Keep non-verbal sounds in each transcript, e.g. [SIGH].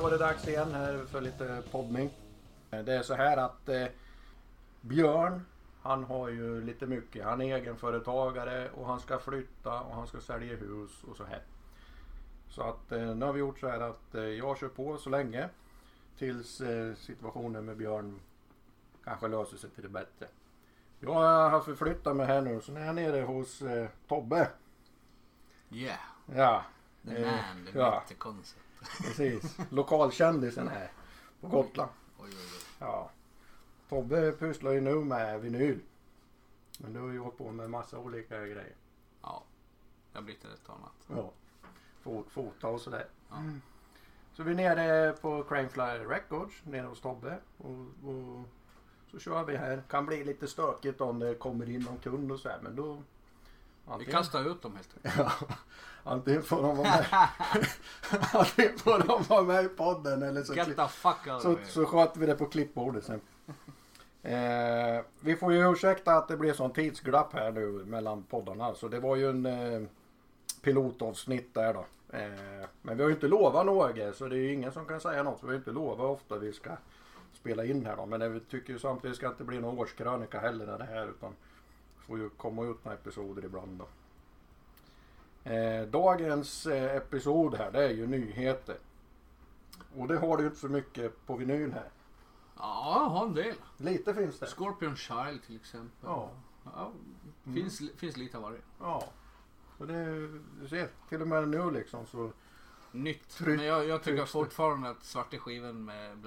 Var det dags igen här för lite poddning. Det är så här att eh, Björn, han har ju lite mycket. Han är egenföretagare och han ska flytta och han ska sälja hus och så här. Så att eh, nu har vi gjort så här att eh, jag kör på så länge tills eh, situationen med Björn kanske löser sig till det bättre. Jag har förflyttat mig här nu så nu är jag nere hos eh, Tobbe. Yeah, Ja, the man, the ja. concept. Precis. Lokalkändisen här på Gotland. Oj, oj, oj. Ja. Tobbe pysslar ju nu med vinyl. Men du har ju hållit på med massa olika grejer. Ja, det har blivit och annat. Ja. Fo- Fota och sådär. Ja. Så vi är nere på Cranefly Records nere hos Tobbe. Och, och så kör vi här. Kan bli lite stökigt om det kommer in någon kund och så här. Men då... Vi kastar ut dem helt enkelt. Ja, antingen får de vara med. [LAUGHS] antingen får de vara med i podden eller så, Get the fuck så, så sköter vi det på klippbordet sen. Eh, vi får ju ursäkta att det blir sån tidsglapp här nu mellan poddarna. Så det var ju en eh, pilotavsnitt där då. Eh, men vi har ju inte lovat något så det är ju ingen som kan säga något. Vi har ju inte lovat ofta vi ska spela in här då. Men det, vi tycker ju samtidigt ska inte bli någon årskrönika heller det här. Utan får ju komma ut några episoder ibland då. Eh, dagens eh, episod här det är ju nyheter. Och det har du ju inte så mycket på vinyl här. Ja, jag har en del. Lite finns det. Scorpion Child till exempel. Ja. Ja, Mm. finns, finns lite av varje. Ja. Och det, du ser, till och med nu liksom så. Nytt. Tryck- Men jag, jag tycker tryck- fortfarande att svarta skivan med,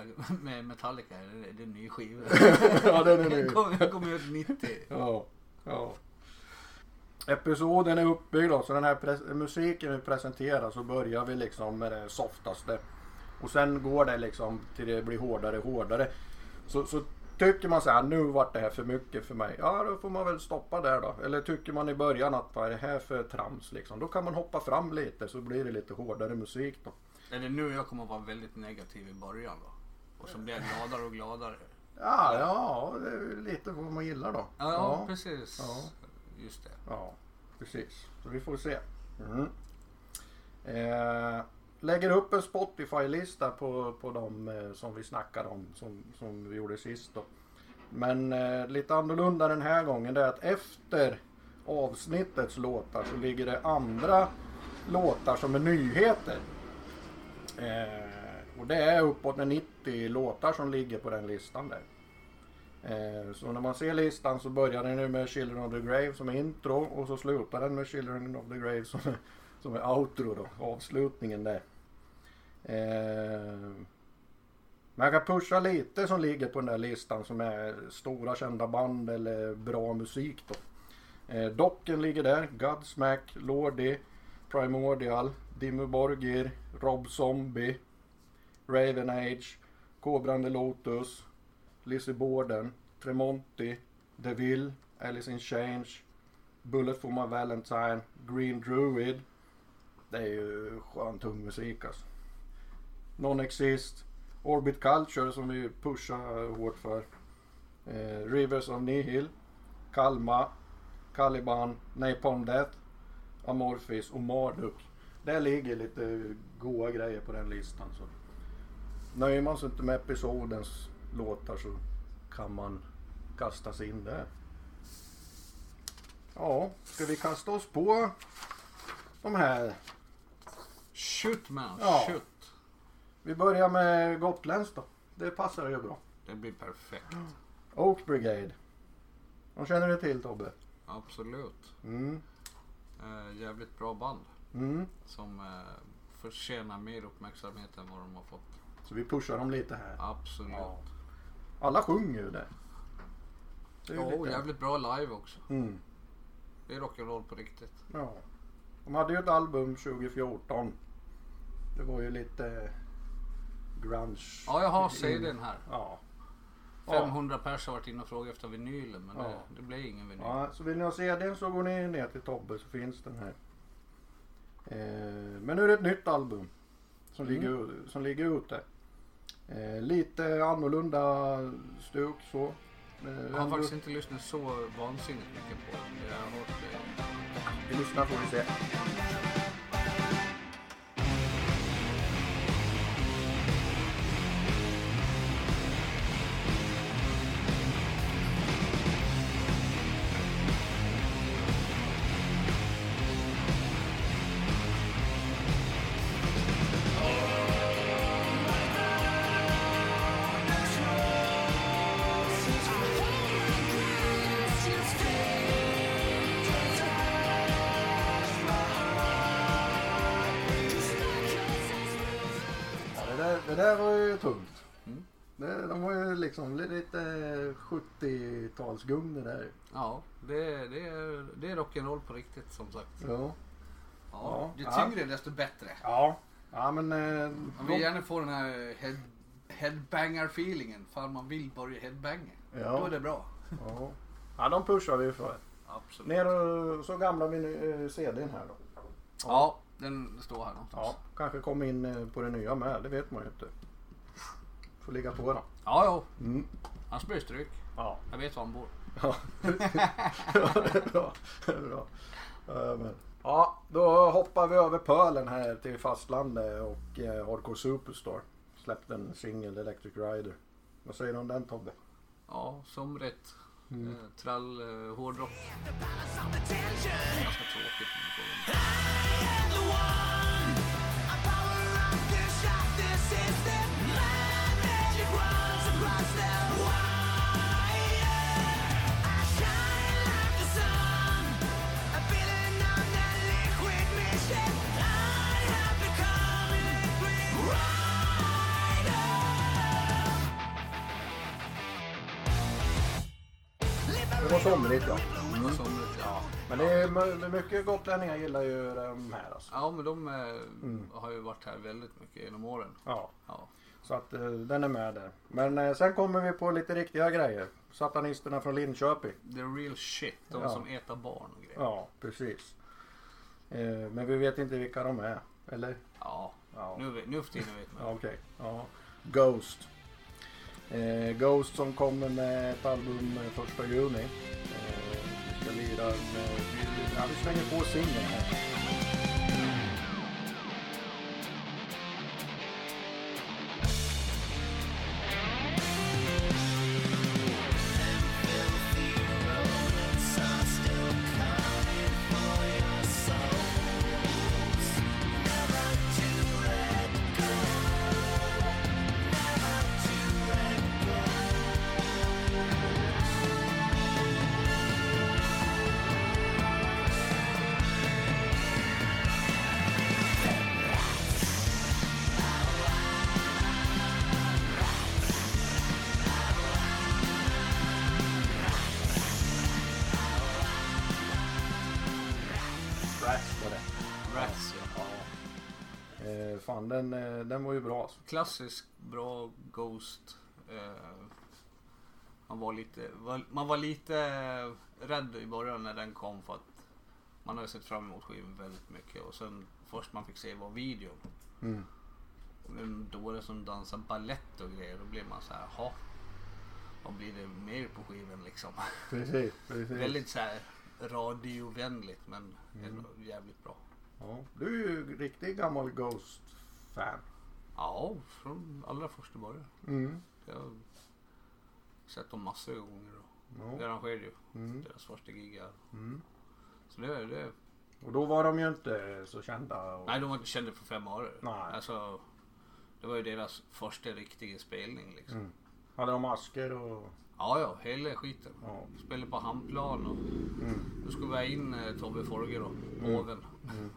med Metallica, det är, det är en ny skiva. [LAUGHS] ja, den är ny. [LAUGHS] Den kom, kom ut 90. Ja ja. Episoden är uppbyggd då, så den här musiken vi presenterar så börjar vi liksom med det softaste. Och sen går det liksom till det blir hårdare och hårdare. Så, så tycker man så här, nu vart det här för mycket för mig. Ja, då får man väl stoppa där då. Eller tycker man i början att vad är det här för trams liksom. Då kan man hoppa fram lite så blir det lite hårdare musik då. Är det nu jag kommer att vara väldigt negativ i början då? Och så blir jag gladare och gladare. Ja, ja, det är lite vad man gillar då. Ja, ja precis. Ja. Just det. Ja, precis. Så vi får se. Mm. Eh, lägger upp en Spotify-lista på, på de eh, som vi snackade om som, som vi gjorde sist då. Men eh, lite annorlunda den här gången det är att efter avsnittets låtar så ligger det andra låtar som är nyheter. Eh, och det är uppåt 90 låtar som ligger på den listan där. Eh, Så när man ser listan så börjar den ju med Children of the Grave som är intro och så slutar den med Children of the Grave som är, som är outro då, avslutningen där. Eh, Man kan pusha lite som ligger på den där listan som är stora kända band eller bra musik då. Eh, Docken ligger där, Godsmack, Lordi, Primordial, Dimmu Borgir, Rob Zombie, Raven Age, Kobrande Lotus, Lizzie Borden, Tremonti, DeVille, Alice in Change, Bullet for my Valentine, Green Druid. Det är ju skön tung musik alltså. Non-Exist, Orbit Culture som vi pushar hårt för. Eh, Rivers of Nihil, Kalma, Caliban, Napalm Death, Amorphis och Marduk. Där ligger lite goa grejer på den listan. Så. Nöjer man sig inte med episodens låtar så kan man kasta sig in där. Ja, ska vi kasta oss på de här? Shoot man, Ja. shoot. Vi börjar med gotländskt då. Det passar ju bra. Det blir perfekt. Oak Brigade. De känner du till Tobbe? Absolut. Mm. Eh, jävligt bra band. Mm. Som eh, förtjänar mer uppmärksamhet än vad de har fått. Så vi pushar dem lite här. Absolut. Ja. Alla sjunger ju det. Det är ju Ja, och lite- jävligt bra live också. Mm. Det är rock'n'roll på riktigt. Ja. De hade ju ett album 2014. Det var ju lite grunge. Ja, jag har CDn här. Ja. 500 pers har varit inne och frågat efter vinylen men Ja. det, det blir ingen vinyl. ja. Så vill ni ha CDn så går ni ner till Tobbe så finns den här. Eh, men nu är det ett nytt album. Som, Mm. ligger, som ligger ute. Eh, lite annorlunda stuk så. Eh, Jag har faktiskt inte lyssnat så vansinnigt mycket på den. Jag har hört det. Vi lyssnar får vi se. Det där, var ju tungt. Mm. Det, de var ju liksom lite 70-talsgung det där. Ja, det, det, är, det är rock'n'roll på riktigt som sagt. Ja. Ja, Ja. ju Ja. tyngre desto bättre. Ja, ja men... Eh, Man vill gärna få den här head, headbanger-feelingen. Fan man vill börja headbanga. Ja. Då är det bra. ja. ja, de pushar vi för. Absolut. Ner och så gamla vi uh, CDn här då. Ja, den står här någonstans. Ja, kanske kommer in eh, på det nya med. Det vet man ju inte. Får ligga på då. Ja, ja. Mm. Annars blir det stryk. Ja. Jag vet var han bor. [LAUGHS] Ja, ja det är bra. Det är bra. Ja, men. Ja, då hoppar vi över pölen här till fastlandet och eh, Hardcore Superstar. Släppte en singel, Electric Rider. Vad säger du om den Tobbe? Ja, som rätt. Mm. Eh, trall, eh, hårdrock. Ganska tråkigt. Somrigt ja. Det var somrigt, ja. Men det är mycket gotlänningar gillar ju de här alltså. Ja, men de eh, Mm. har ju varit här väldigt mycket genom åren. Ja, Ja. så att eh, den är med där. Men eh, sen kommer vi på lite riktiga grejer. Satanisterna från Linköping. The real shit. De Ja. som äter barn och grejer. Ja, precis. Men vi vet inte vilka de är. Eller? Ja, Ja. nu, nu för tiden vet man. Okej. Ja. Ghost. Eh, Ghost som kommer med ett album eh, första juni. Eh, vi ska lira med, ja, vi slänger på singeln här. Fan den, eh, den var ju bra alltså. Klassisk bra Ghost. Eh, man var lite, man var lite rädd i början när den kom för att man har sett fram emot skivan väldigt mycket och sen först man fick se var videon. Mm. En dåre som dansar ballett och grejer. Då blev man så här, jaha. Vad blir det mer på skivan liksom? [LAUGHS] Precis, precis. Väldigt så här radiovänligt men Mm. jävligt bra. Ja, du är ju riktigt gammal Ghost-fan. Ja, från allra första början. Mm. Jag har sett dem massor av gånger. Ja. arrangerade ju Mm. deras första gig här. Mm. Så det, det, Och då var de ju inte så kända. Och... nej, de var inte kända för fem år. Nej. Alltså, det var ju deras första riktiga spelning liksom. Mm. Hade de masker och... Ja, ja, hela skiten. Ja. Spelade på Hamnplan och Mm. då skulle vi ha in eh, Tobbe Forge då, oven. Mm.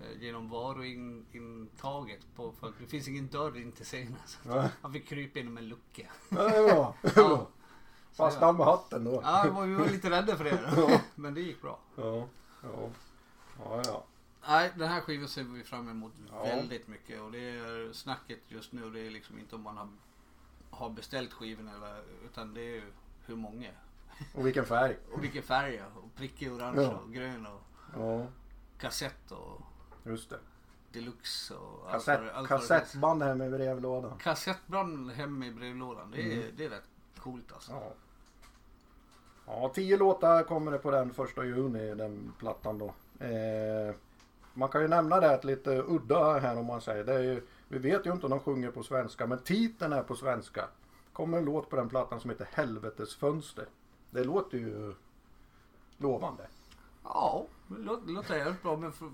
Eh, genom varuintaget på, för det finns ingen dörr in till scenen. Så han fick krypa genom en lucka. Ja, det är bra. [LAUGHS] Det är Ja. med hatten då. Ja, vi var- lite rädda för det. Ja. Men det gick bra. Ja. Ja. Ja, ja. Nej, den här skivan ser vi fram emot Ja. väldigt mycket. Och det är snacket just nu, det är liksom inte om man har, har beställt skivan eller, utan det är ju hur många. Och vilken färg. Och vilken färg ja. och prickig orange Ja. och grön och Ja, kassett och just det. deluxe och allt Kassett, allt kassettband hem i brevlådan. Kassettband hem i brevlådan. Det är, Mm. det är rätt coolt alltså. Ja. Ja, tio låtar kommer det på den första juni, den plattan då. Eh, man kan ju nämna det att lite udda här om man säger. Det är ju, vi vet ju inte om de sjunger på svenska, men titeln är på svenska. kommer en låt på den plattan som heter Helvetes fönster. Det låter ju lovande. Ja, det låter jävligt bra. Men för,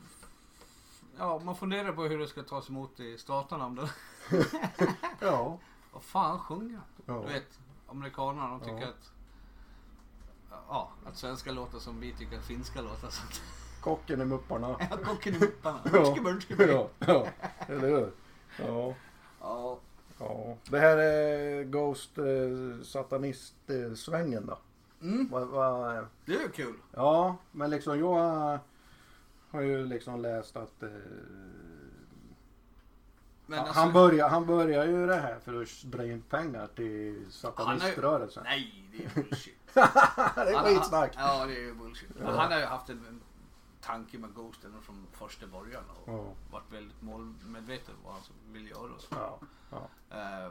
ja, man funderar på hur det ska tas emot i staterna. Om det, [LAUGHS] Ja. vad fan sjunger ja. Du vet, amerikanerna de tycker Ja. att Ja, att svenska låter som vi tycker att finska låter. Så att, Kocken i Mupparna. ja, kocken i mupparna. Börske, börske. Ja, ja, eller hur? Ja. Ja. Ja. Det här är Ghost eh, Satanist-svängen då. Mm, Va, va, det är ju kul. ja, men liksom jag har ju liksom läst att eh, han, alltså, han, börjar, han börjar ju det här för att dra in pengar till sataniströrelsen. Nej, det är bullshit. [LAUGHS] det är skitsnack. Ja, det är bullshit. Ja. Han har ju haft en, en tanke med Ghosten från första början och Ja. varit väldigt målmedveten vad han vill göra och så. Ja, ja. Eh,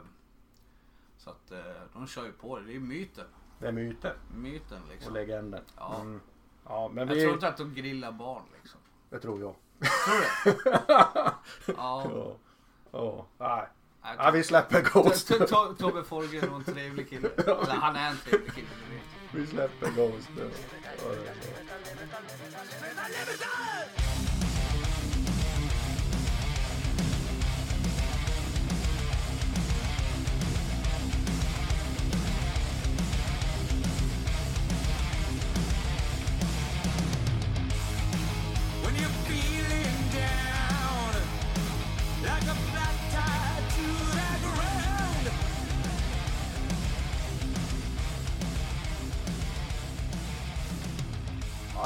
så att eh, de kör ju på det. Det är myten. Det är myten Myten och liksom. legenden. Ja. Mm. Ja, men Jag vi... tror inte att de grillar barn liksom. Det tror jag. Tror du? [LAUGHS] Ja. Ja. Ja. Nej. Nej, Ja, vi släpper Ghost. To- to- Tobbe Forge var en trevlig kille. [LAUGHS] Eller han är en trevlig kille. Vi släpper Ghost. Ja,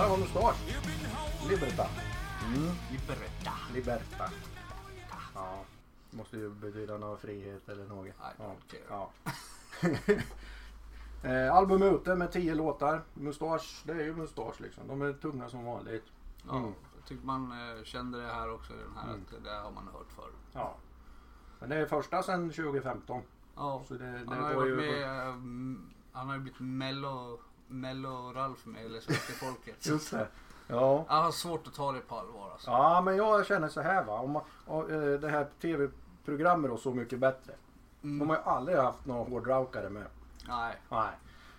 Ja, det var been holding Liberta. Mm. Liberta. Liberta. Ja. Måste ju betyda någon frihet eller något. Ja. Ja. [LAUGHS] eh, album ute med tio låtar. Mustasch, det är ju mustasch liksom. De är tunga som vanligt. Ja, Mm. jag tycker man eh, kände det här också i den här Mm. att det har man hört förr. Ja. Men det är första sedan 2015. Ja, Så det, det han har ju var varit ju... med, eh, m- han har ju blivit mello, mello Ralf med eller svenska folket. Just det. Ja. Jag har svårt att ta det på allvar alltså. Ja, men jag känner så här va. Om man, och, eh, det här tv-programmet och Så mycket bättre. Mm. De har ju aldrig haft några hårdrockare med. Nej, Nej.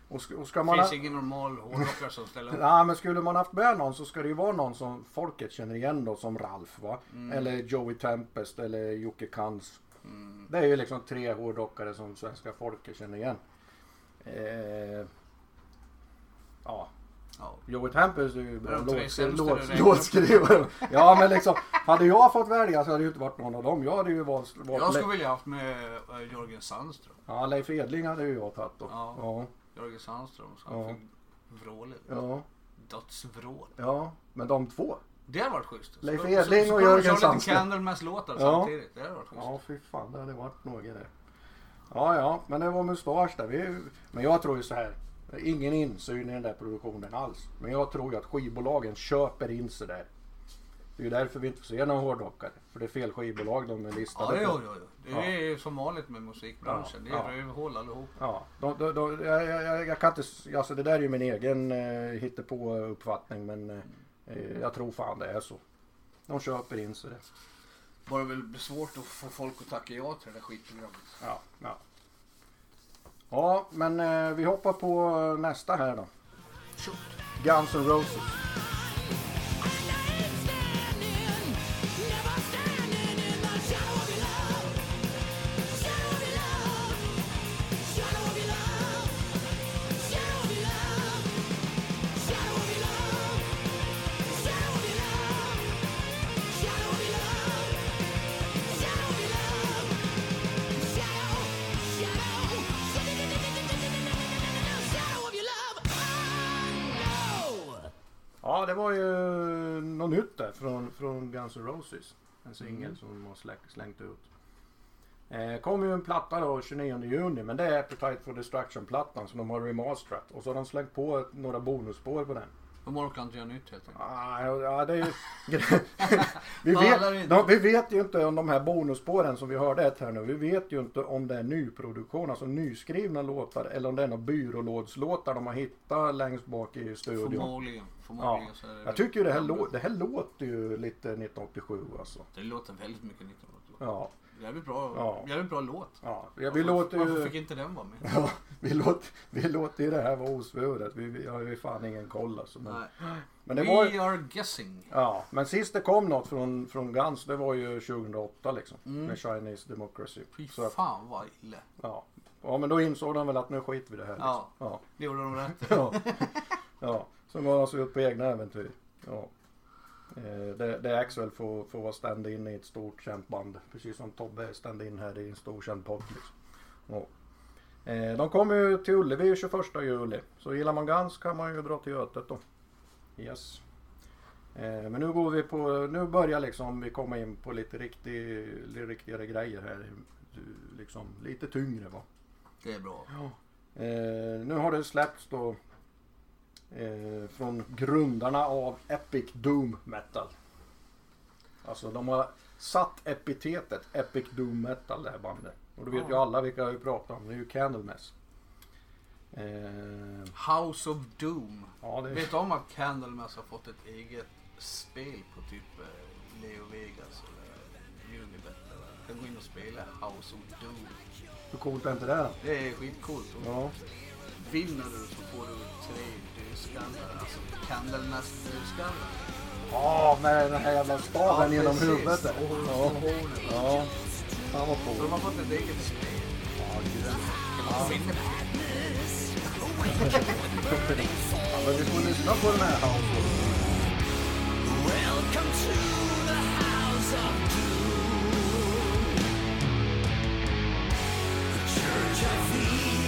Och och ska det man ha, finns ingen normal hårdrockare som ställer upp. [LAUGHS] Ja, men skulle man haft med någon så ska det ju vara någon som folket känner igen då som Ralf va. Mm. Eller Joey Tempest eller Jocke Kans. Mm. Det är ju liksom tre hårdrockare som svenska folket känner igen. Eh, ja, Ja. Joey Tempest är ju bra låt, låtskrivare. Ja men liksom, hade jag fått välja så hade det ju inte varit någon av dem. Jag hade ju valt... valt Jag skulle vilja haft med eh, Jörgen Sandström. Ja, Leif Edling hade ju jag tagit då. Ja. Ja, Jörgen Sandström så Ja. fick vrålet. ja, Dödsvrål. ja. Men de två. Det hade varit schysst. Så- Leif så- Edling så och Jörgen köra lite Sandström. Candlemass-låtar Ja. samtidigt. Det hade varit schysst. Ja, fy fan, det hade varit något det. Ja, ja, men det var mustasch där. Vi, men jag tror ju så här. Ingen insyn i den där produktionen alls. Men jag tror ju att skivbolagen köper in sig där. Det är ju därför vi inte får se någon hårdrockare. För det är fel skivbolag de är Ja, listade det, på. ja, ja, ja. det är ju som vanligt med musikbranschen. Ja, Det är ja. rövhål allihop. Ja, de, de, de, jag, jag, jag kan inte, alltså det där är ju min egen eh, hittepå uppfattning men eh, jag tror fan det är så. De köper in sig det. Bara väl svårt att få folk att tacka ja till det där skitprogrammet. Ja, ja. Ja, men eh, vi hoppar på eh, nästa här då. Guns N' Roses. Guns N' Roses. En singel Mm. som de har slä, slängt ut. Eh, kom ju en platta då 29 juni men det är Appetite for Destruction-plattan som de har remasterat. Och så har de slängt på några bonusspår på den. De orkar inte göra nytt helt enkelt. Ah, ja, det är ju... [LAUGHS] [LAUGHS] vi, vet, de, vi vet ju inte om de här bonusspåren som vi hörde ett här nu. Vi vet ju inte om det är nyproduktion, alltså nyskrivna låtar. Eller om det är några byrålådslåtar de har hittat längst bak i studion. Förmodligen. Förmodligen så är det Jag tycker ju det här, lå- det här låter ju lite 1987 alltså. Det låter väldigt mycket 1988. Ja, Jävligt bra, Ja. jävligt bra låt. ja. vi varför, låter varför ju... fick inte den vara med? [LAUGHS] Ja, vi låter, vi låter ju det här vara osvuret. Vi, vi har ju fan ingen koll alltså. Men, Nej. men det var ju... We are guessing. Ja, men sist det kom något från, från Guns det var ju 2008 liksom. Mm. Med Chinese Democracy. Fy Så fan vad illa. ja. ja, men då insåg de väl att nu skiter vi det här. Liksom. Ja. Ja. Det gjorde de rätt. [LAUGHS] Ja. ja. Så gav de sig ut på egna äventyr. Ja. Eh, det, det är Axel får, får vara stand-in i ett stort känt band. Precis som Tobbe är stand-in här i en stor känd podd. Liksom. Ja. Eh, de kommer ju till Ullevi 21 juli. Så gillar man Guns kan man ju dra till Götet då. Yes. Eh, men nu går vi på, nu börjar liksom vi komma in på lite riktig, lite riktigare grejer här. Liksom lite tyngre va. Det är bra. Eh, nu har det släppts då eh, från grundarna av Epic Doom Metal. Alltså de har satt epitetet Epic Doom Metal det här bandet. Och då vet Ja. ju alla vilka vi pratar om. Det är ju Candlemass. Eh, House of Doom. ja, det. Vet du om att Candlemass har fått ett eget spel på typ eh, Leo Vegas eller Unibet? Eller? Kan gå in och spela House of Doom. Hur coolt är inte det? Det är skitcoolt. Ja. Vinner du så får du tre dödskallar. Alltså Candlemass dödskallar. Ja, med den här jävla staven genom precis. huvudet. Och Ja. hornen. ja. Fan vad Så de coolt. har fått ett eget spel. Det på Ja, men vi får lyssna på den här House Welcome to the house of doom. The church of evil,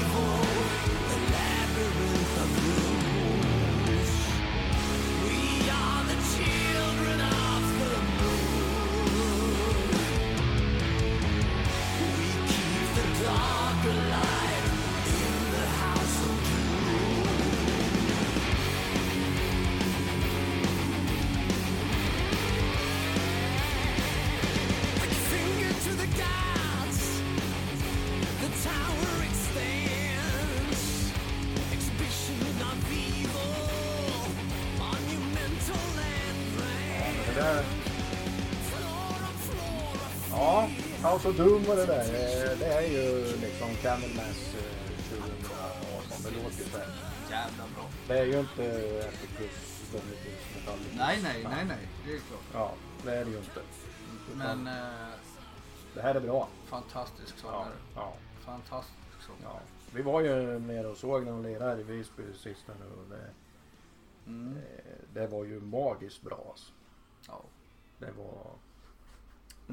Doom och det där. eh, Det är ju liksom Candlemass eh, 2018. Det låter ju så. Jävla bra. Det är ju inte Epicus, Metallicus. Nej, nej, nej, nej. Det är klart. Ja, det är det ju inte. Men eh, Det här är bra. fantastisk Ja, sångare. ja, Fantastisk sångare. ja. Vi var ju nere och såg när de lirade i Visby sist nu och det, Mm. eh, det var ju magiskt bra alltså. Ja. Det var...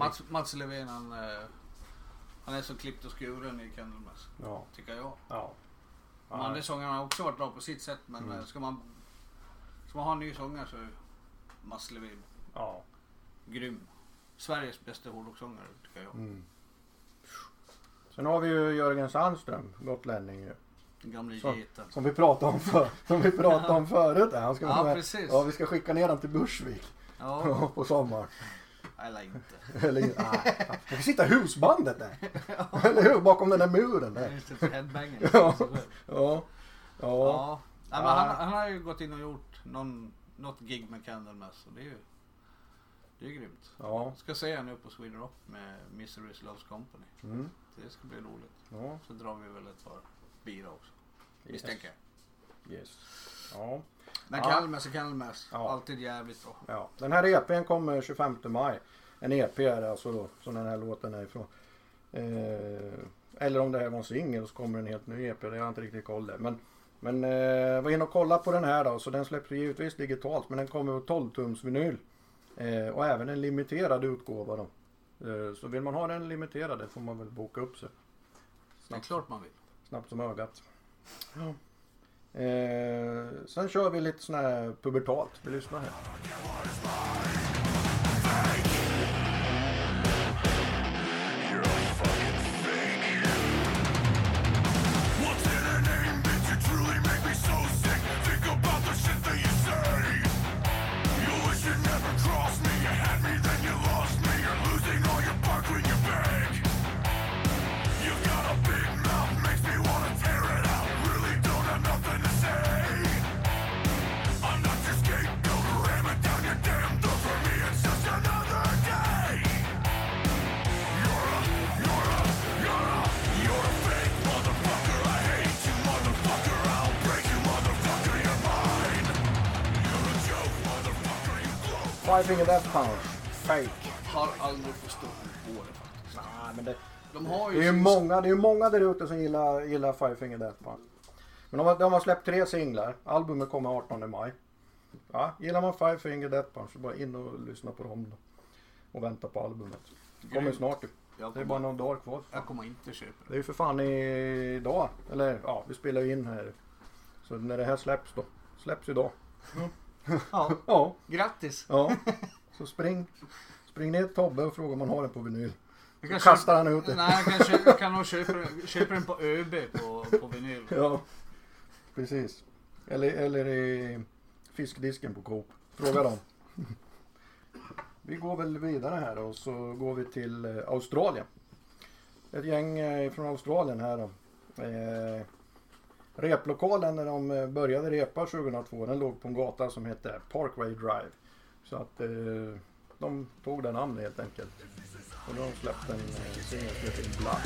Mats, Mats Levén han, eh, han är så klippt och skuren i Candlemass. Ja, Tycker jag. ja. De andra sångarna har också varit bra på sitt sätt men Mm. eh, ska, man, ska man ha en ny sångare så är Mats Levén ja. grym. Sveriges bästa hårdrockssångare tycker jag. Mm. Sen har vi ju Jörgen Sandström, gotlänning ju. Gamle Så. geten. Som vi pratade om, för, som vi pratade om [LAUGHS] förut. Han ska Ja, precis. Ja, vi ska skicka ner honom till Bursvik Ja, [LAUGHS] på sommaren. Eller inte. [LAUGHS] Eller, nej, vi ska sitta i husbandet där. [LAUGHS] Eller hur? Bakom den där muren där. Just det. [LAUGHS] Ja. Ja. Ja. Ja. Nej, men Ja. han, han har ju gått in och gjort någon, något gig med Candlemass och det är ju det är grymt. Ja. Ska se han nu på Sweden Rock med Misery's Loves Company. Mm. Det ska bli roligt. Ja. Så drar vi väl ett par bira också. Misstänker jag. Yes. Ja. Men Ja. Candlemass är Candlemass. Ja. Alltid jävligt bra. ja. Den här EPn kommer 25 maj. En EP är det alltså då, som den här låten är ifrån. Eh, eller om det här var en singel så kommer en helt ny EP. Det har jag inte riktigt koll där. Men, men eh, var inne och kolla på den här då. Så den släpps givetvis digitalt. Men den kommer på 12 tums vinyl. Eh, och även en limiterad utgåva då. Eh, så vill man ha den limiterade får man väl boka upp sig. Det är Snabbt, klart man vill. snabbt som ögat. Ja. Eh, sen kör vi lite sån här pubertalt. Vi lyssnar här. Blow. Five Finger Death Punch. Fake. Har aldrig förstått på det faktiskt. Nej, men det, De har det ju är ju sin- många, det är ju många där ute som gillar, gillar Five Finger Death Punch. Men de har, de har släppt tre singlar. Albumet kommer 18 maj. ja, gillar man Five Finger Death Punch så bara in och lyssna på dem då. Och vänta på albumet. Det kommer snart ju. Jag Det är bara kommer, någon dag kvar. jag kommer inte köpa Det det. är ju för fan idag. Eller ja, vi spelar ju in här. Så när det här släpps då. Släpps idag. Ja, Ja, grattis! ja. Så spring. Spring ner till Tobbe och fråga om man har den på vinyl. Så kan kastar han ut den. nej, jag kan, köpa, kan nog köpa, köpa den på ÖB på, på vinyl. Ja, precis. Eller, eller i fiskdisken på Coop. Fråga dem. Vi går väl vidare här och så går vi till eh, Australien. Ett gäng eh, från Australien här då. Replokalen när de eh, började repa 2002 den låg på en gata som hette Parkway Drive. Så att eh, de tog det namnet helt enkelt. Och då har de släppt en eh, singel som heter In Blood.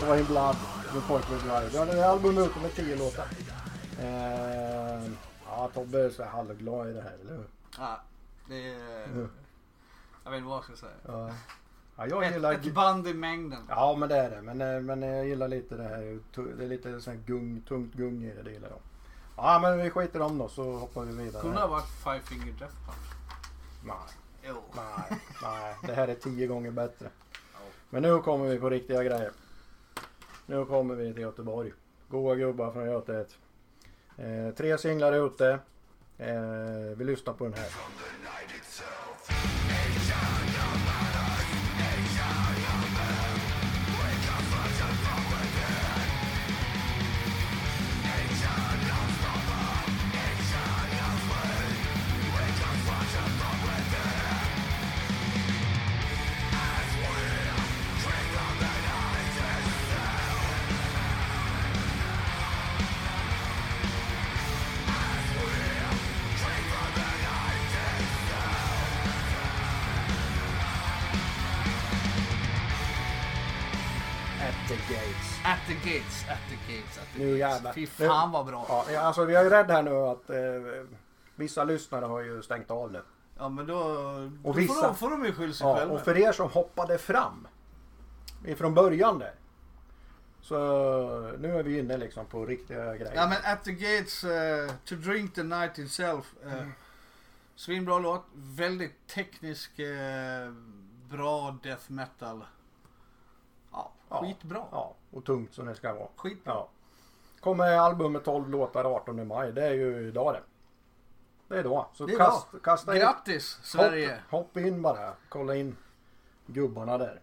Det var In Blood med Parkway Drive. Ja, det är albumet ute med tio låtar. Eh, ja, Tobbe är så halvglad i det här, eller hur? Ja, det är... Jag vet inte vad jag ska säga. Ja. Ja, jag Ett, gillar... ett band i mängden. Ja, men det är det. Men, eh, men jag gillar lite det här. Det är lite sån här gung, tungt gung i det. Det gillar jag. Ja, men vi skiter om då så hoppar vi vidare. Kunde ha varit Five Finger Death Punch. Nej, Jo. nej, nej. Det här är tio gånger bättre. Men nu kommer vi på riktiga grejer. Nu kommer vi till Göteborg. Goa gubbar från Götet. Eh, tre singlar är ute. Eh, vi lyssnar på den här. Gates, at the gates, at the Nu gates. jävlar. Fy fan vad bra. Ja, alltså vi är ju rädda här nu att eh, vissa lyssnare har ju stängt av nu. Ja men då, då Och vissa- får, de, får de ju skylla sig Ja, själva. och för er som hoppade fram ifrån början där. Så nu är vi inne liksom på riktiga grejer. Ja men At the Gates, eh, To Drink the Night Itself. Uh, Mm. Svinbra låt. Väldigt teknisk, eh, bra death metal. Ja, skitbra. Ja, och tungt som det ska vara. Skitbra. Ja. Kommer albumet 12 låtar 18 maj. Det är ju idag det. Det är idag. Så Det är kast, kasta in. Grattis Sverige! Hopp, hopp in bara. Kolla in gubbarna där.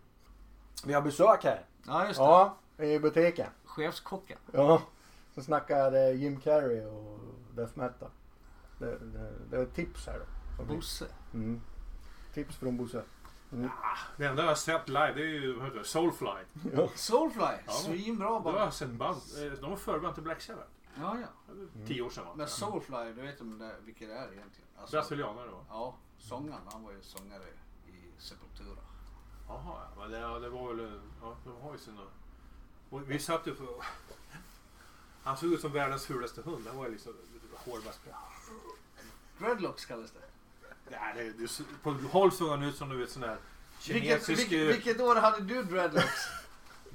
Vi har besök här. Ja just det. Ja, i butiken. Chefskocken. Ja. Så snackar Jim Carrey och death metal. Det, det, det är tips här då. Bosse. Mm. Tips från Bosse. Mm. Det enda jag har sett live det är ju vad heter det, Soulfly. Ja. Soulfly. Ja. Svinbra band. jag sett band. eh, De var förband till Black Sabbath. Ja ja. Det var Mm. Tio år sedan va? Men Soulfly, du vet om det, vilka det är egentligen? Alltså, Brasilianare då. Ja, sångaren han var ju sångare i Sepultura. Jaha, ja. Men det, ja, det var väl... Ja, de har ju sina... Och vi satt ju på... Han såg ut som världens fulaste hund. Han var ju liksom hårvass. Dreadlocks kallas det. Det, det, på håll såg han ut som du vet sån där Vilket, kinesisk... vilket, vilket år hade du dreadlocks?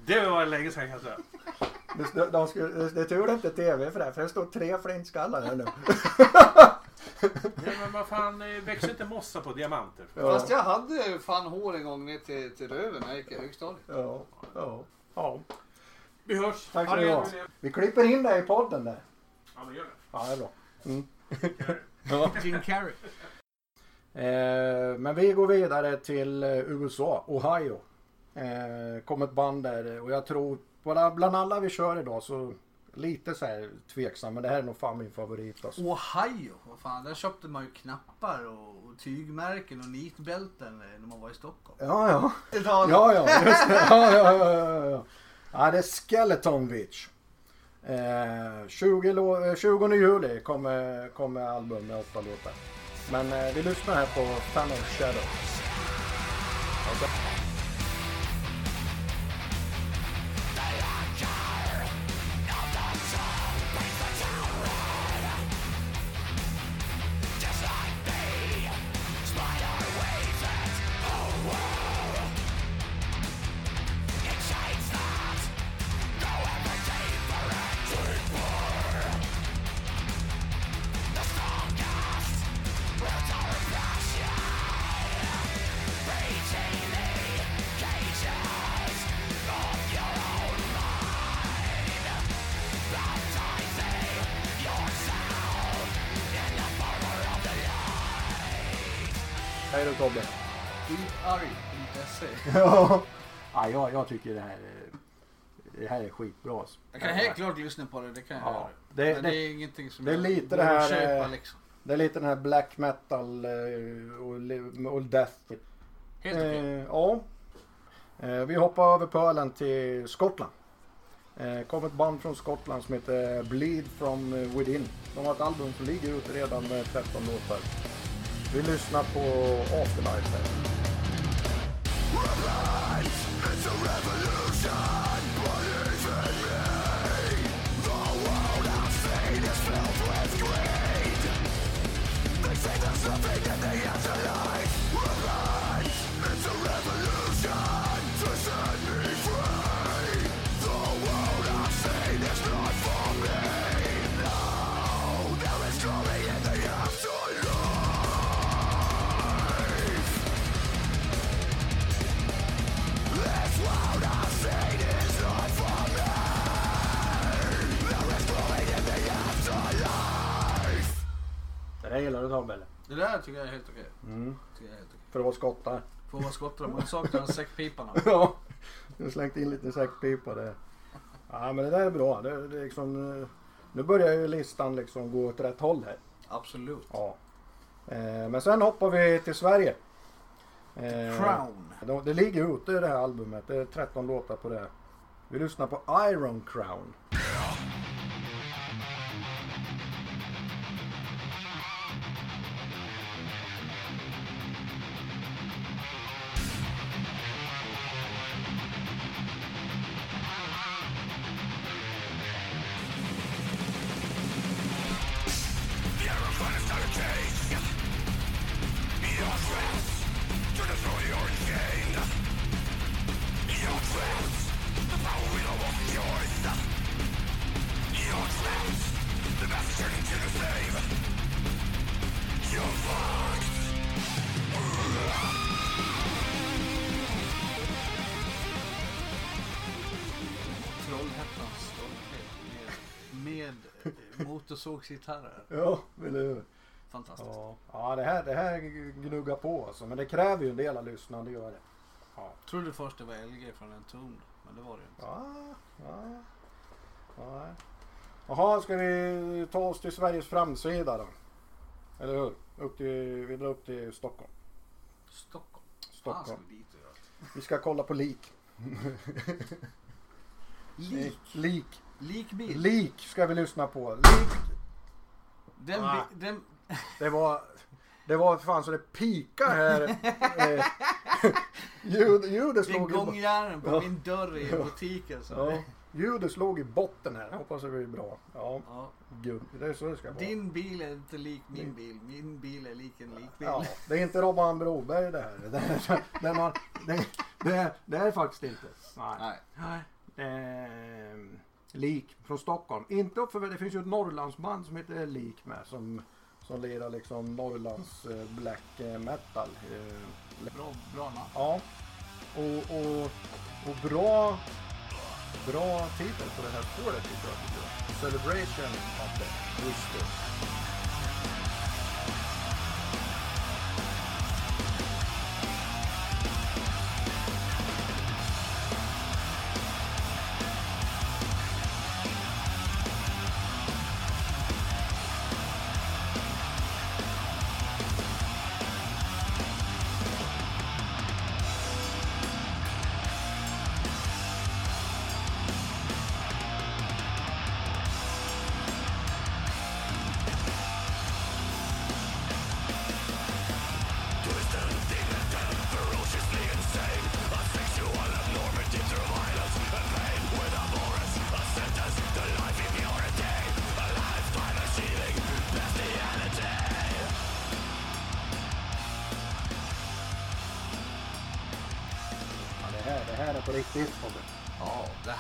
Det var länge sedan kan jag säga. Det, de skulle, det är tur det inte är tv för det här, för det står tre flintskallar här nu. Ja, men vad fan, eh, växer inte mossa på diamanter? Ja. Fast jag hade fan hår en gång ner till, till röven när jag gick i högstadiet. Ja, ja, ja. Vi hörs. Tack ska du ha. Vi klipper in det i podden där. Ja, men gör det. Ja, det är bra. Mm. Jim Carrey. Eh, men vi går vidare till eh, USA, Ohio. Eh, kom ett band där och jag tror bland, alla vi kör idag så lite så här tveksam men det här är nog fan min favorit alltså. Ohio, vad fan, där köpte man ju knappar och, och tygmärken och nitbälten eh, när man var i Stockholm. Ja, ja. Ja, Ja. Just det. Ja, ja, ja, ja, ja. ja, det är Skeleton Witch. Eh, 20, lå- eh, 20 juli kommer, kommer album med åtta låtar. Men eh, vi lyssnar här på Fan of Shadow. Hej då Tobbe. Arg.se. Ja, ja jag, jag tycker det här är, det här är skitbra. alltså. Jag kan helt klart lyssna på det, det kan jag Ja, göra. det- Men det- det är ingenting som det är lite det här, köpa eh, liksom. Det är lite den här black metal eh, och, och death. Helt okej. Eh, ja. Eh, vi hoppar över pölen till Skottland. Eh, kom ett band från Skottland som heter Bleed from Within. De har ett album som ligger ute redan med 13 låtar. Vi lyssnar på Afterlife här. Det där gillar du Tobbe eller? Det där tycker jag är helt okej. Mm. Tycker jag är helt okej. För att vara skottar. Får vara skottare, man saknar den säckpipan. [LAUGHS] Ja, du har slängt in lite säckpipa där. Ja men det där är bra. Det, det är liksom, eh, nu börjar ju listan liksom gå åt rätt håll här. Absolut. Ja. Eh, men sen hoppar vi till Sverige. Eh, Crown. Det, det ligger ute i det här albumet. Det är 13 låtar på det. Vi lyssnar på Iron Crown. Eh, motorsågsgitarrer. Ja, eller hur? Fantastiskt. Ja, ja det, här, det här gnuggar på alltså. Men det kräver ju en del av lyssnarna, det gör det. Ja. Trodde först det var LG från en ton, men det var det inte. Ja, ja. ja. Jaha, ska vi ta oss till Sveriges framsida då? Eller hur? Upp till, vi drar upp till Stockholm. Stockholm. Fan Stockholm. ska vi dit. Vi ska kolla på lik. Lik. Lik. Likbil. Lik ska vi lyssna på. Lik. Den, Ah. den, Det var, det var fan så det pika här. Eh, [LAUGHS] Ljud, ljudet det är slog i, bo- gångjärn på Ja. min dörr i butiken. Så. ja, ljudet slog i botten här. Jag hoppas det blir bra. Ja, Ja. gud. Det är så det ska vara. Din bil är inte lik min bil. Min bil är lik en likbil. Ja, det är inte Robban Broberg det här. Det, är- det, man, det, det, är, det är faktiskt inte. Nej. Nej. Eh, lik från Stockholm. Inte upp för det finns ju ett Norrlandsband som heter Lik med som, som lirar liksom Norrlands eh, black eh, metal. Eh, Bra, bra namn. ja. Och, och, och bra, bra titel på det här spåret tycker jag. Celebration of the Whisper.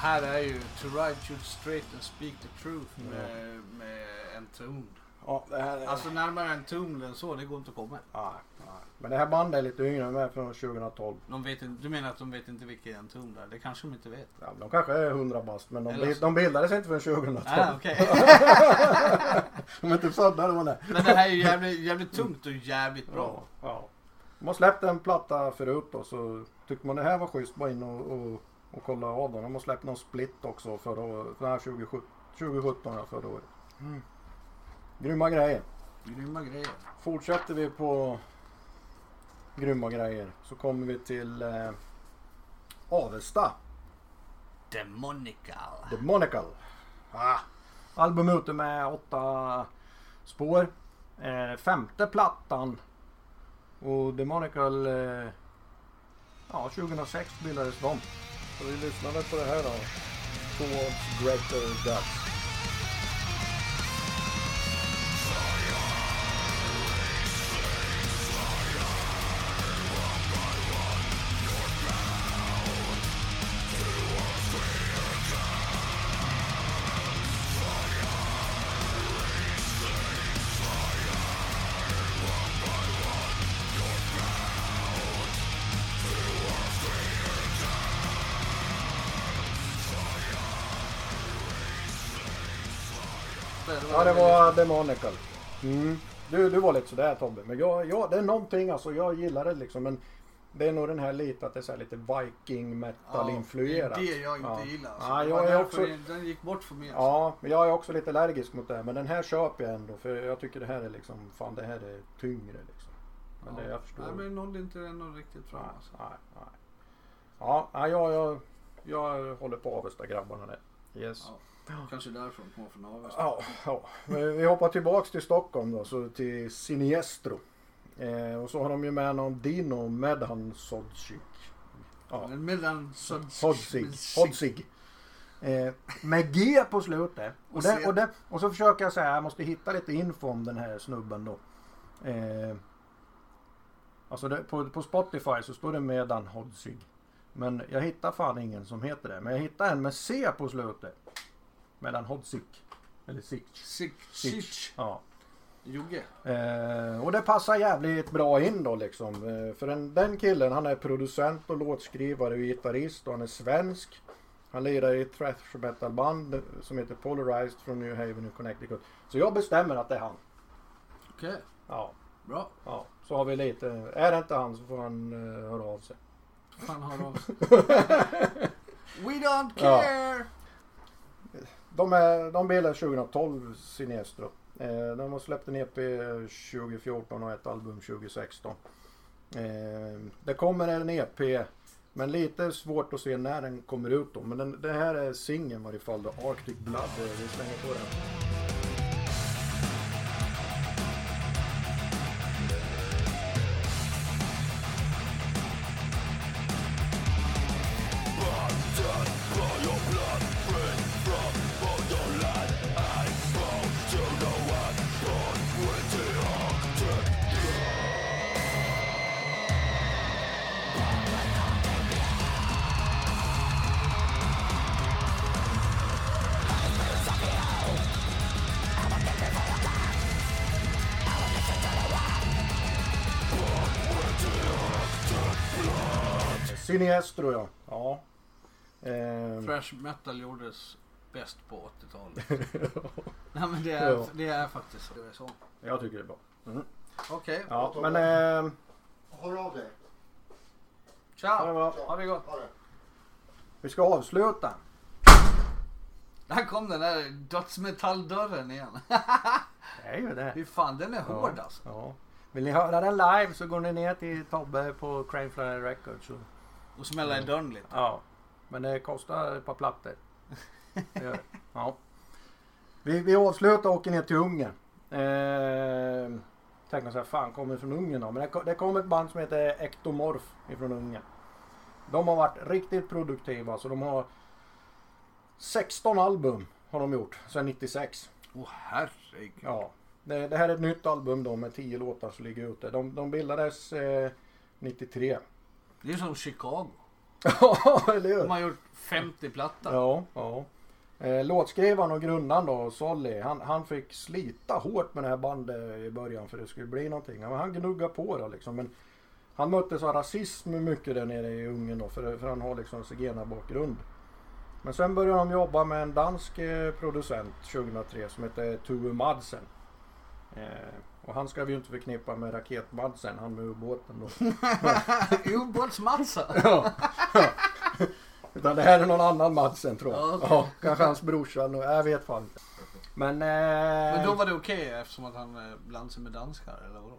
Här är ju To ride should straight and speak the truth med, med Entombed. Ja, det här är... Alltså närmare Entombed än så, det går inte att komma. Nej, nej. Men det här bandet är lite yngre, är från 2012. De vet inte, du menar att de vet inte vilken Entombed är? Det kanske de inte vet. Ja, de kanske är 100 bast, men de, Eller de bildades inte förrän 2012. Ah, okej. [LAUGHS] de är inte födda då. Nej. Men det här är ju jävligt, jävligt tungt och jävligt bra. Ja, ja. De har släppt en platta förut då, så tyckte man det här var schysst, bara in och, och, och kolla av dem. De har släppt någon split också förra året, här 2017, 2017 ja, förra året. Mm. Grymma grejer. Grymma grejer. Fortsätter vi på grymma grejer så kommer vi till eh, Avesta. Demonical. Demonical. Ah. Album ute med åtta spår. Eh, femte plattan. Och Demonical... Eh, ja, 2006 bildades de. Så vi lyssnar väl på det här då. Towards Greater Dust. Demonical. Mm. Du, du var lite sådär Tobbe. Men jag, jag, det är någonting alltså. Jag gillar det liksom. Men det är nog den här lite att det är så lite viking metal influerat. det är det jag inte Ja. gillar. Ja, Så det jag är också- den- gick bort för mig. alltså. Ja, men jag är också lite allergisk mot det. här, Men den här köper jag ändå. För jag tycker det här är liksom, fan det här är tyngre liksom. Men det, jag förstår. Nej, men nådde inte den nog riktigt fram. nej, Alltså. nej, nej. Ja, jag, jag, jag håller på Avesta grabbarna där. Yes. Ja, kanske därför de kommer från Avesta. Ja, ja. Men vi hoppar tillbaks till Stockholm då, så till Siniestro. Eh, och så har de ju med någon Dino Medhan Sodzig. Ja, så... Hodzig. Hodzig. Eh, med G på slutet. Och, det, och, det, och så försöker jag säga, jag måste hitta lite info om den här snubben då. Eh, alltså det, på, på Spotify så står det Medan Hodzig. Men jag hittar fan ingen som heter det. Men jag hittar en med C på slutet. Medan Hodzig. Eller Sitch. Sick. Sitch. Sick. Ja. Jogge. Eh, och det passar jävligt bra in då liksom. Eh, för den, den killen han är producent och låtskrivare och gitarrist och han är svensk. Han lirar i ett thrash metal band som heter Polarized från New Haven i Connecticut. Så jag bestämmer att det är han. Okej, Ja, bra. ja. Så har vi lite. Är det inte han så får han uh, höra av sig. Fan har de... [LAUGHS] We don't Ja. De, är, de bildades 2012, Sinestro. Eh, de har släppt en EP 2014 och ett album 2016. Eh, det kommer en EP, men lite svårt att se när den kommer ut då. Men den, det här är singeln i varje fall då, Arctic Blood. Eh, vi slänger på den. Siniestro ja. ja. Eh, Thrash metal gjordes bäst på 80-talet. [LAUGHS] Nej men det är, Ja. det är faktiskt så. Det är så. jag tycker det är bra. Mm. Okej, Ja, men eh, Hör av dig. ha det. Ha det gott! Ha det. vi ska avsluta. Där kom den där dödsmetalldörren igen. [LAUGHS] Det är ju det. Fy fan den är hård alltså. Ja. Vill ni höra den live så går ni ner till Tobbe på Cranefly Records. Och, smälla i dörren lite. ja. Men det kostar ett par plattor. [LAUGHS] Det. Ja. Vi, vi avslutar och åker ner till Ungern. Eh, tänkte så här, fan kommer från Ungern då? Men det, det kom ett band som heter Ektomorf ifrån Ungern. De har varit riktigt produktiva. Så de har 16 album har de gjort sedan 96. Åh herregud. Ja, det, det här är ett nytt album då med 10 låtar som ligger ute. De, de bildades eh, 93. Det är som Chicago. [LAUGHS] Ja, eller hur? De har gjort 50 plattor. Ja, ja. Eh, låtskrivaren och grundaren då, Solly, han, han fick slita hårt med det här bandet i början för det skulle bli någonting. Han gnuggade på då liksom. Men han möttes av rasism mycket där nere i Ungern då för, för han har liksom zigenarbakgrund. Men sen började de jobba med en dansk eh, producent 2003 som heter Tue Madsen. Eh, och han ska vi ju inte förknippa med Raket-Madsen, han med ubåten då. [LAUGHS] Ubåts-Matsa. [LAUGHS] Ja. [LAUGHS] Utan det här är någon annan Madsen tror jag. Ja, okej. Ja, kanske hans brorsa. Jag vet fan inte. Men... Eh, Men då var det okej eftersom att han eh, blandade sig med danskar eller vadå?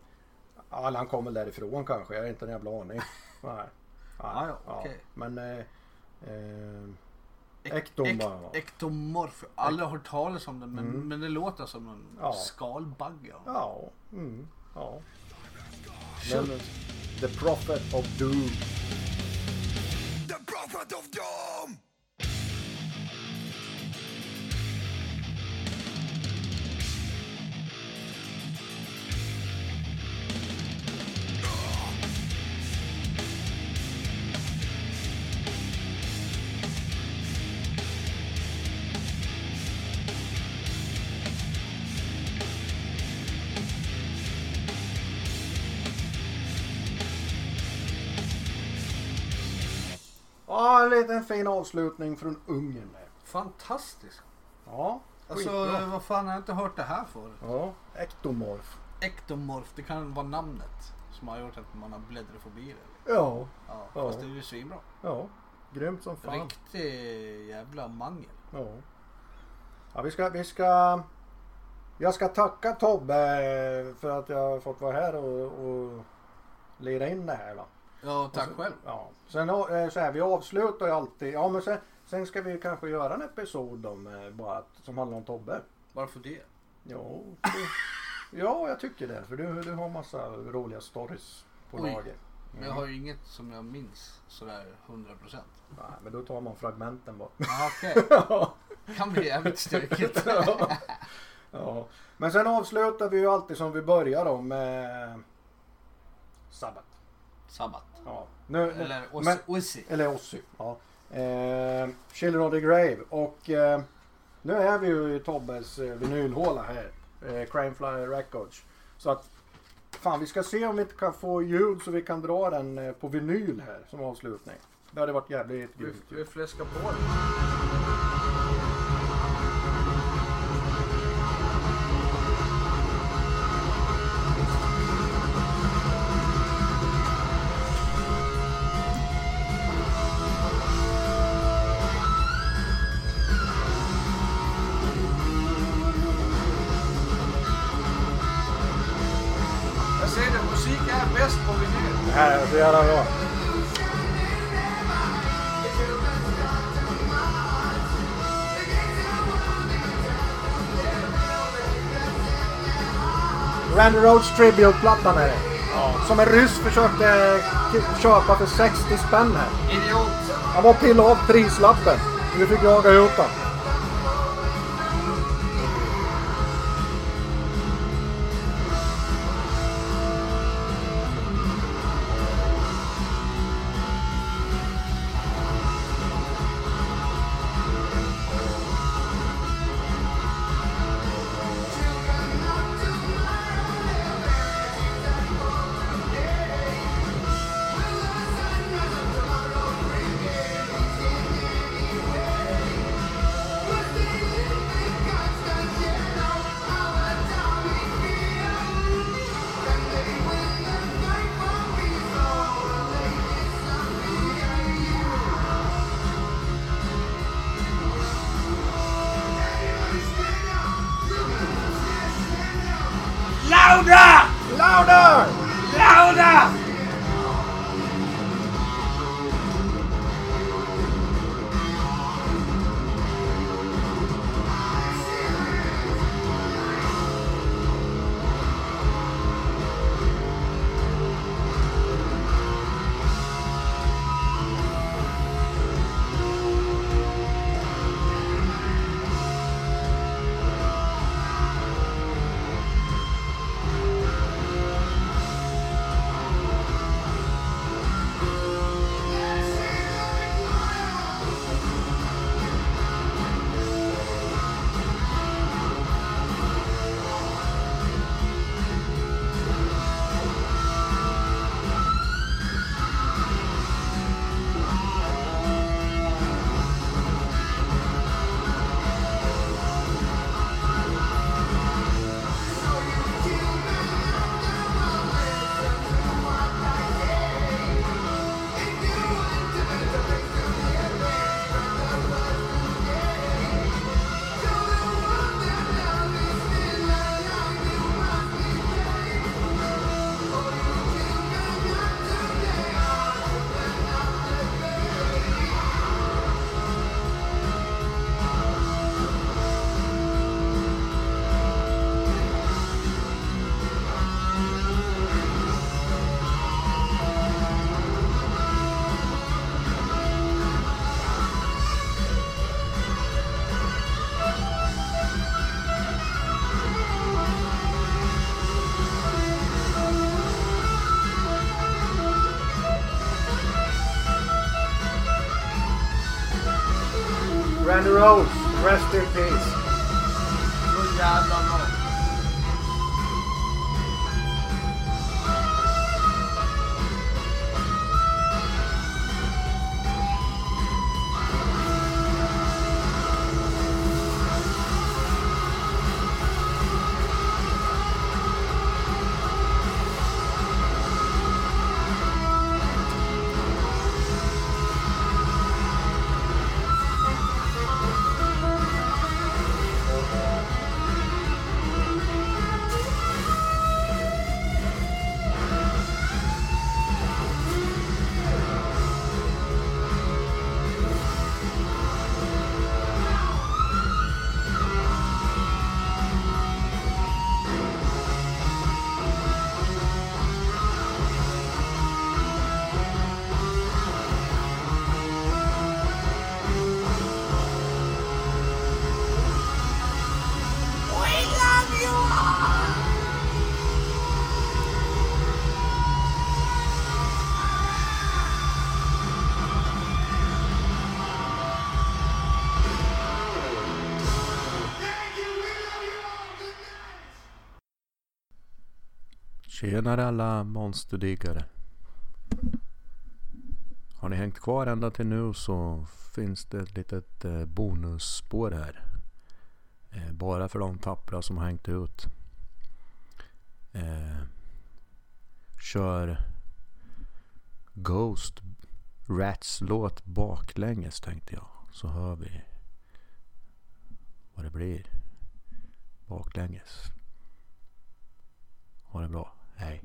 ja, han kom väl därifrån kanske. Jag har inte en jävla aning. Nej. Ja, ja, okej. Men... Eh, eh, Ektomorf. Har aldrig hört talas om det men, Mm. men det låter som en Ja. skalbagge. ja. Mm, ja. Men, the Prophet of Doom. The prophet of doom! Ja, en liten fin avslutning från Ungern. Fantastiskt. Ja, Alltså skitbra. vad fan har jag inte hört det här för? Ja, Ektomorf. Ektomorf, det kan vara namnet som har gjort att man har bläddrofobi. eller? Ja, Ja, Ja. fast det är ju svinbra. ja. Grymt som fan. Riktig jävla mangel. Ja. ja vi, ska, vi ska... Jag ska tacka Tobbe för att jag har fått vara här och, och lira in det här. Då. Ja, tack så- själv. Ja. Sen eh, så här, vi avslutar ju alltid. Ja men sen, sen ska vi kanske göra en episod om eh, bara som handlar om Tobbe. Varför det? Jo, det, ja jag tycker det. För du, du har massa roliga stories på Oj. lager. Men jag har ju inget som jag minns sådär 100 procent. Nej, men då tar man fragmenten bara. Ah, Okej, [LAUGHS] kan bli jävligt stökigt. [LAUGHS] ja. ja. Men sen avslutar vi ju alltid som vi börjar då med Sabbat. Sabbat. Ja. Nu, Eller. Ossi. eller Ozzy. Ja. Eh, Children of the Grave. Och eh, nu är vi ju i Tobbes eh, vinylhåla här. Eh, Crimefly Records. Så att fan vi ska se om vi inte kan få ljud så vi kan dra den eh, på vinyl här som avslutning. Det hade varit jävligt Vi, grymt. vi fläskar på det. Jävla bra. Randy Rhodes Tribute-plattan är det. Som en ryss försökte köpa för 60 spänn här. Idiot. Han var pillade av prislappen. Vi fick jaga ut honom. Louder! Louder! Rose, rest in peace. Tjenare alla monsterdiggare. Har ni hängt kvar ända till nu så finns det ett litet eh, bonusspår här. Eh, bara för de tappra som har hängt ut. Eh, kör Ghost Rats låt baklänges tänkte jag. Så hör vi vad det blir baklänges. Ha det bra. Hej.